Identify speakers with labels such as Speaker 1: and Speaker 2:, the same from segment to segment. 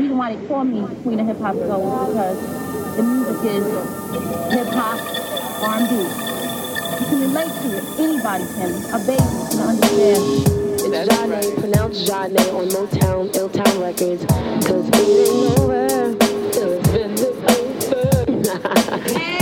Speaker 1: reason why they call me Queen of Hip Hop Soul is because the music is hip hop, R&B. You can relate to it. Anybody can. A baby can understand.
Speaker 2: It's Jahne, pronounced Jahne on Motown, Illtown Records, cause it ain't over till it's been over.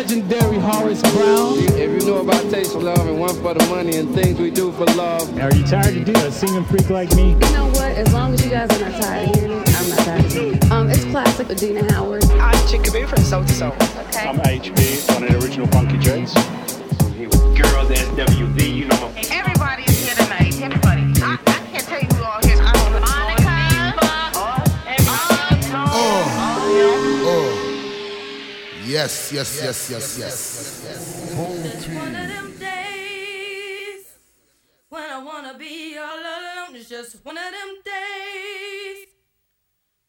Speaker 3: legendary Horace Brown?
Speaker 4: If you know about Taste for Love and One for the Money and things we do for love.
Speaker 5: Are you tired of doing a singing freak like me?
Speaker 6: You know what? As long as you guys are not tired of hearing it, I'm not tired of hearing it. Um, it's classic Adina Howard.
Speaker 7: I'm Chickaboo from Soul to Soul.
Speaker 6: Okay.
Speaker 5: I'm HB, one of the original Funky Dreads.
Speaker 8: Here with girls, SWV, you know.
Speaker 9: Everybody
Speaker 10: Yes, yes, yes, yes, yes.
Speaker 11: One of them days when I wanna be all alone. It's just one of them days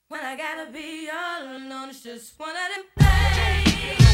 Speaker 11: when I gotta be all alone. It's just one of them days.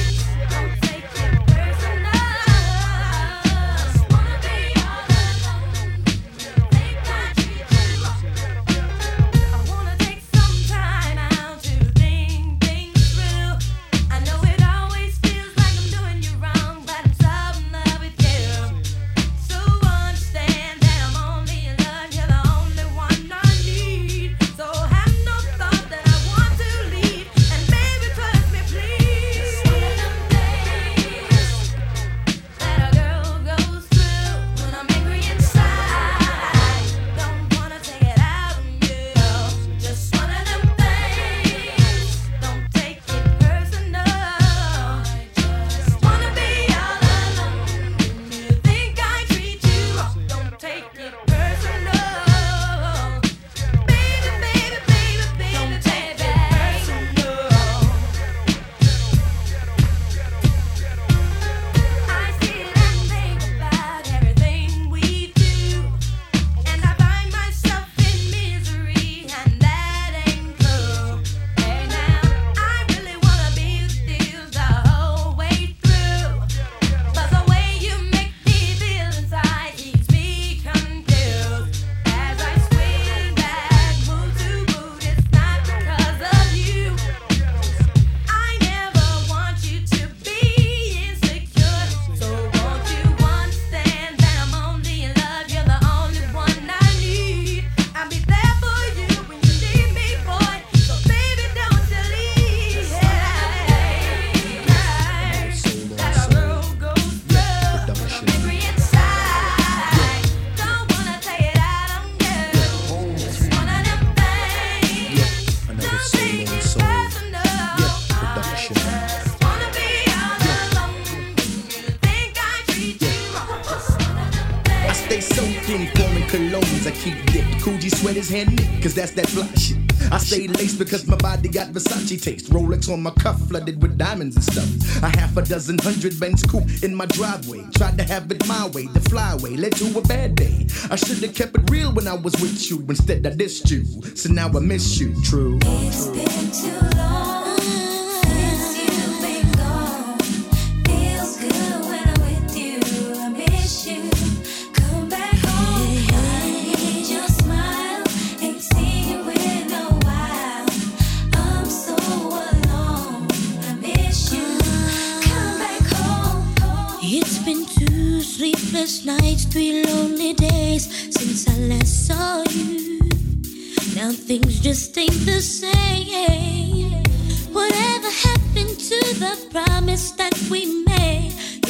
Speaker 10: Cause that's that fly shit. I stay laced because my body got Versace taste. Rolex on my cuff, flooded with diamonds and stuff. A half a dozen hundred Benz coupe in my driveway. Tried to have it my way, the flyway led to a bad day. I should have kept it real when I was with you. Instead, I dissed you. So now I miss you, true.
Speaker 11: It's been too long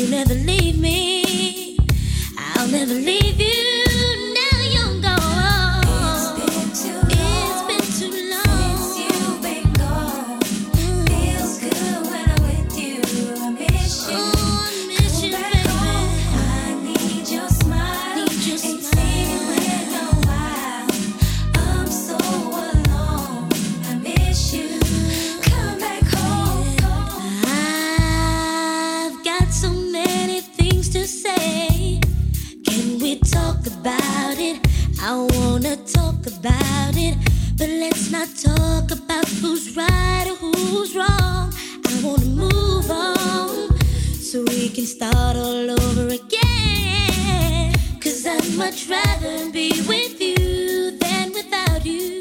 Speaker 12: never leave me. I'll never leave you. much rather be with you than without you.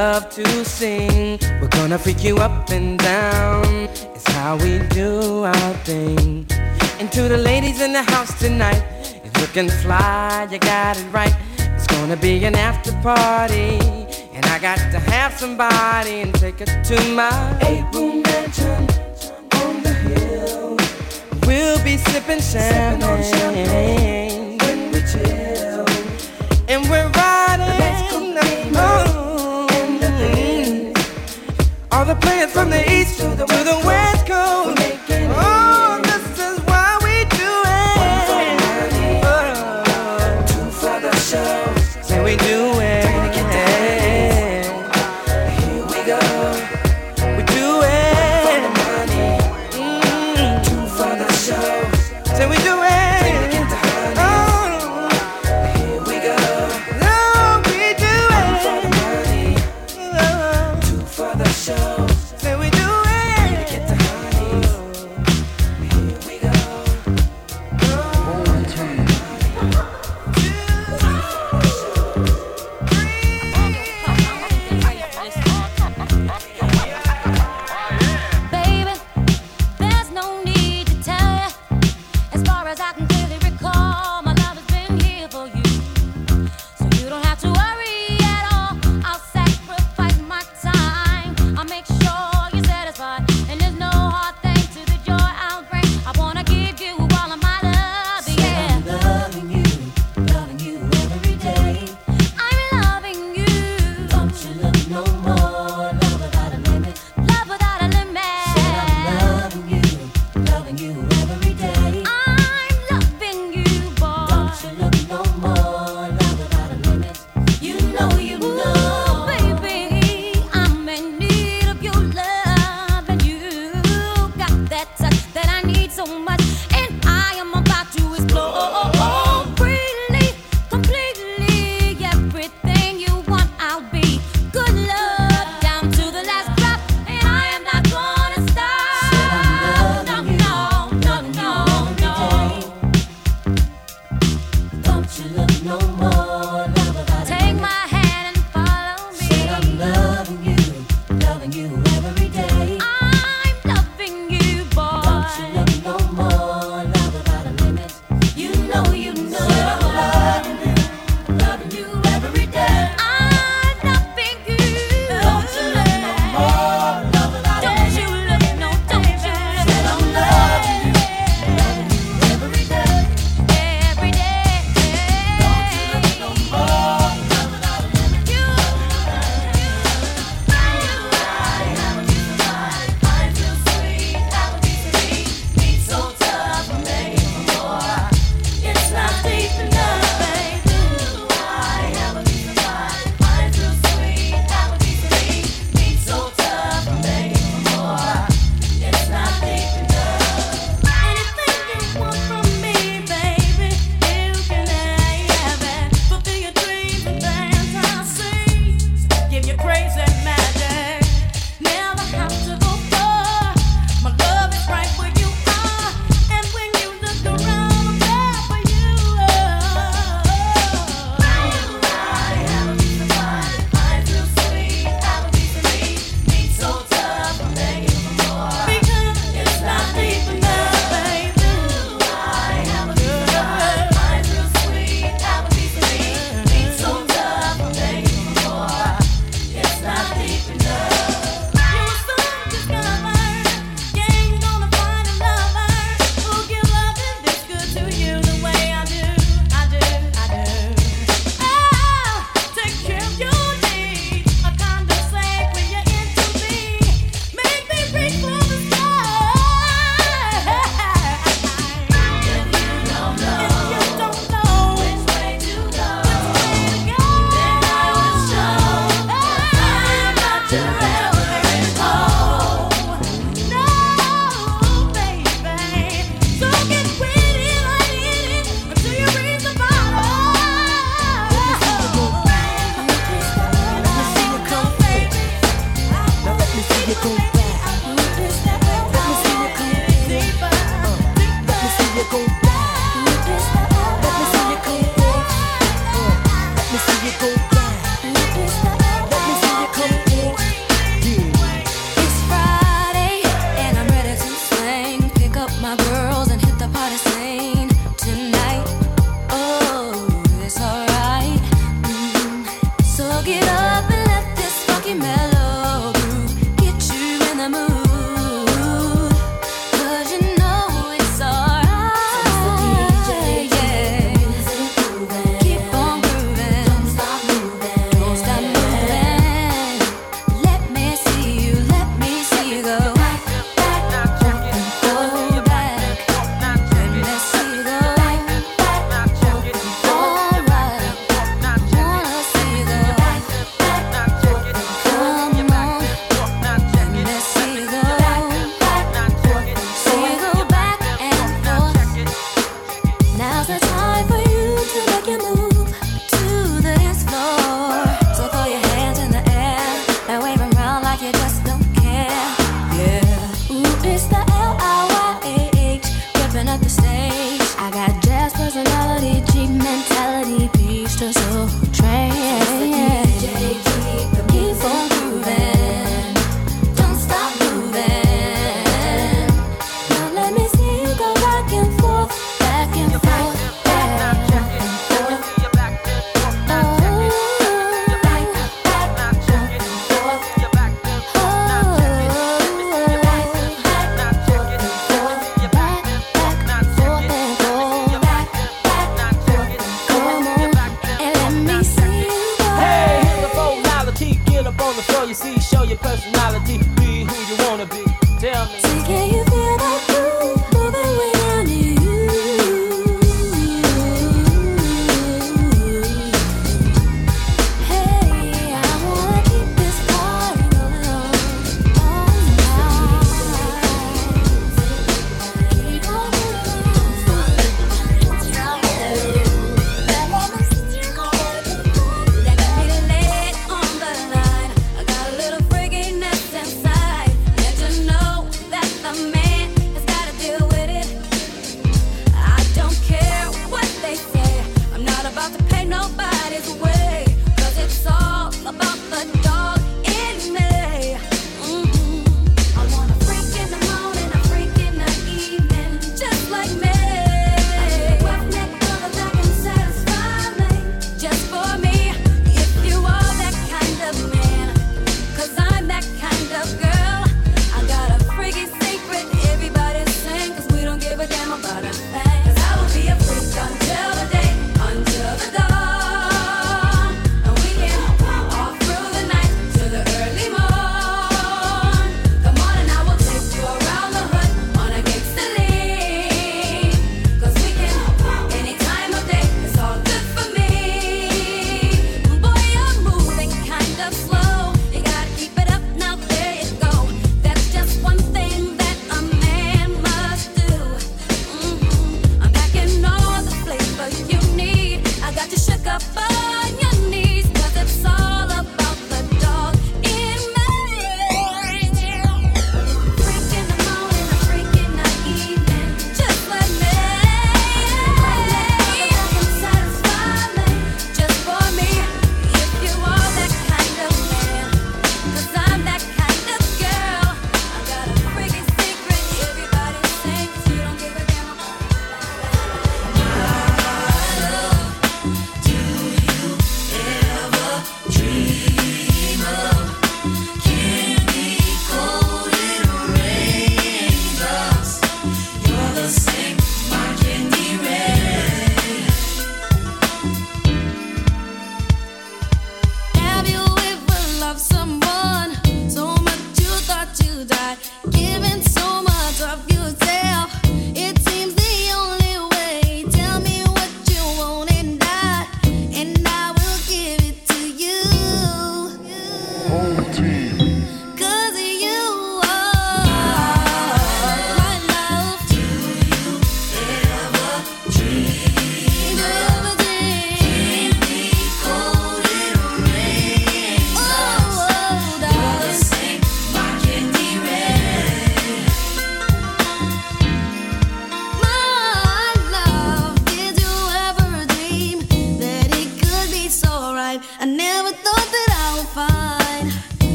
Speaker 12: love to sing. We're gonna freak you
Speaker 13: up and down. It's how we do our thing. And to the ladies in the house tonight, it's looking fly, you got it right. It's gonna be an after party. And I got to have somebody and take it to my eight room mansion on the hill. We'll be sipping champagne, sipping champagne when we chill. And we're riding. All the players from the east to the, west.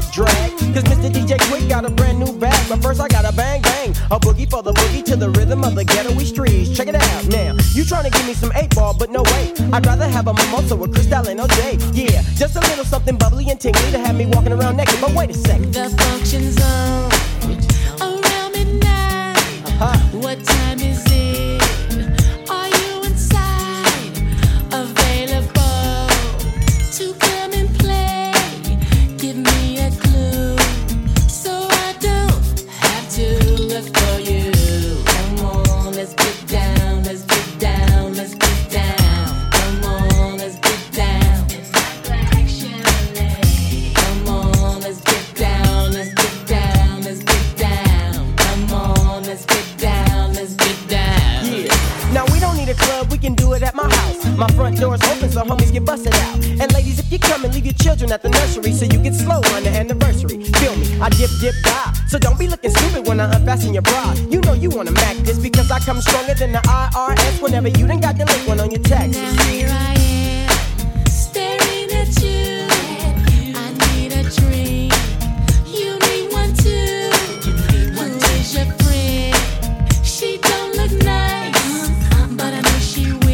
Speaker 13: to drag. Cause Mr. DJ Quik got a brand new bag. But first I got a bang bang. A boogie for the boogie to the rhythm of the ghettoy streets. Check it out now. You trying to give me some 8 ball, but no way. I'd rather have a mimosa with Cristal and OJ. Yeah, just a little something bubbly and tingly to have me walking around naked. But wait a second. The functions on Around midnight. Uh-huh. What time is My front door's open so homies get busted out. And ladies, if you come and leave your children at the nursery so you get slow on the anniversary. Feel me, I dip, dip, die. So don't be looking stupid when I unfasten your bra. You know you wanna mac this because I come stronger than the IRS whenever you done got the link one on
Speaker 12: your
Speaker 11: taxes.
Speaker 14: Now here
Speaker 15: I am, staring at you. I need a drink. You need one too. Who is your friend? She don't look nice, but I know she will.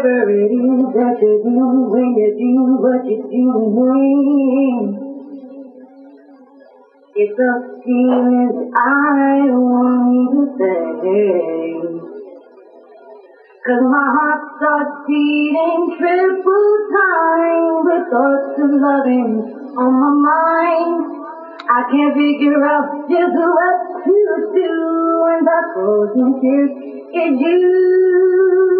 Speaker 15: Whatever it is that you do when you do what you do doing. It's a feeling I want to say. Cause my heart starts beating triple time with thoughts of loving on my mind. I can't figure out just what to do and the frozen tears is you.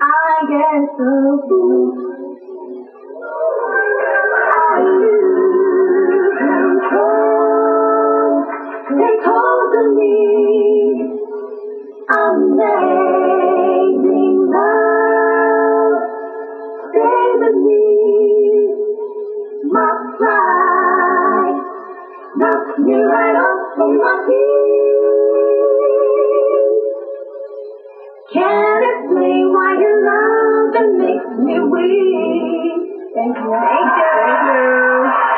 Speaker 15: I get so fool. I lose control. Love. My pride. Me right off my feet. Can't explain that makes me weak. Thank you. Thank you. Thank you.